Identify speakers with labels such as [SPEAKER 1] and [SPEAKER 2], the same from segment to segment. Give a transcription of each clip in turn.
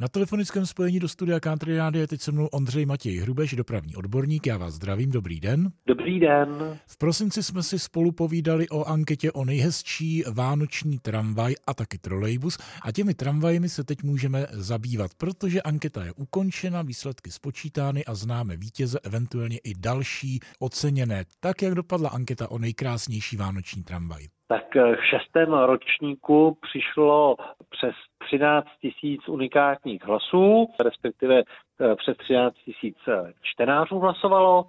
[SPEAKER 1] Na telefonickém spojení do studia Country Rádia je teď se mnou Ondřej Matěj Hrubeš, dopravní odborník. Já vás zdravím, dobrý den.
[SPEAKER 2] Dobrý den.
[SPEAKER 1] V prosinci jsme si spolu povídali o anketě o nejhezčí vánoční tramvaj a taky trolejbus a těmi tramvajemi se teď můžeme zabývat, protože anketa je ukončena, výsledky spočítány a známe vítěze, eventuálně i další oceněné. Tak, jak dopadla anketa o nejkrásnější vánoční tramvaj
[SPEAKER 2] tak v šestém ročníku přišlo přes 13 tisíc unikátních hlasů, respektive eh, přes 13 tisíc eh, čtenářů hlasovalo.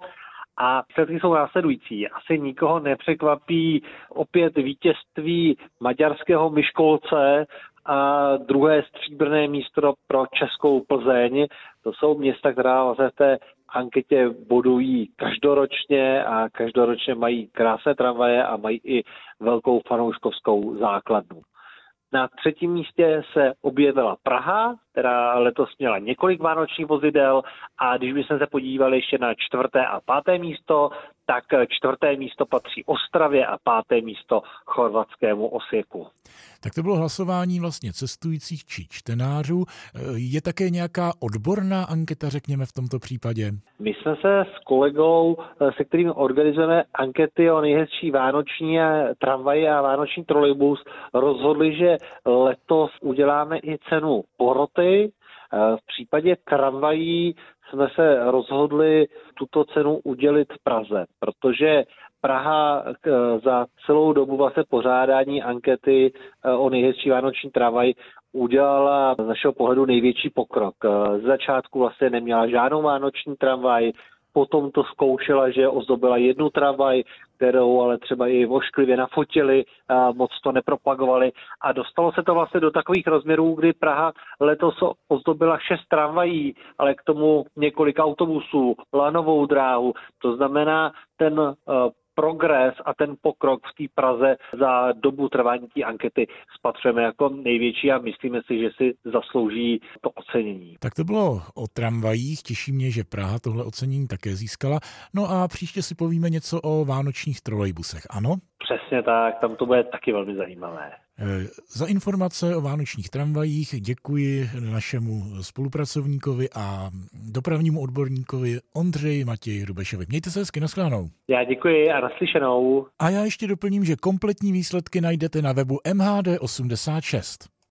[SPEAKER 2] A výsledky jsou následující. Asi nikoho nepřekvapí opět vítězství maďarského myškolce a druhé stříbrné místo pro Českou Plzeň. To jsou města, která vlastně v té anketě bodují každoročně a každoročně mají krásné tramvaje a mají i velkou fanouškovskou základnu. Na třetím místě se objevila Praha, která letos měla několik vánočních vozidel a když bychom se podívali ještě na čtvrté a páté místo, tak čtvrté místo patří Ostravě a páté místo chorvatskému Osieku.
[SPEAKER 1] Tak to bylo hlasování vlastně cestujících či čtenářů. Je také nějaká odborná anketa, řekněme v tomto případě?
[SPEAKER 2] My jsme se s kolegou, se kterým organizujeme ankety o nejhezčí vánoční tramvaje a vánoční trolejbus, rozhodli, že letos uděláme i cenu poroty. V případě tramvají jsme se rozhodli tuto cenu udělit v Praze, protože Praha za celou dobu vlastně pořádání ankety eh, o nejhezčí vánoční tramvaj udělala z našeho pohledu největší pokrok. Eh, z začátku vlastně neměla žádnou vánoční tramvaj, potom to zkoušela, že ozdobila jednu tramvaj, kterou ale třeba i vošklivě nafotili, moc to nepropagovali a dostalo se to vlastně do takových rozměrů, kdy Praha letos ozdobila šest tramvají, ale k tomu několik autobusů, lanovou dráhu. To znamená, ten eh, progres a ten pokrok v té Praze za dobu trvání té ankety spatřujeme jako největší a myslíme si, že si zaslouží to ocenění.
[SPEAKER 1] Tak to bylo o tramvajích, těší mě, že Praha tohle ocenění také získala. No a příště si povíme něco o vánočních trolejbusech, ano?
[SPEAKER 2] Přesně tak, tam to bude taky velmi zajímavé.
[SPEAKER 1] Eh, za informace o vánočních tramvajích děkuji našemu spolupracovníkovi a dopravnímu odborníkovi Ondřeji Matěji Hrubešovi. Mějte se hezky, nashledanou.
[SPEAKER 2] Já děkuji a naslyšenou.
[SPEAKER 1] A já ještě doplním, že kompletní výsledky najdete na webu MHD86.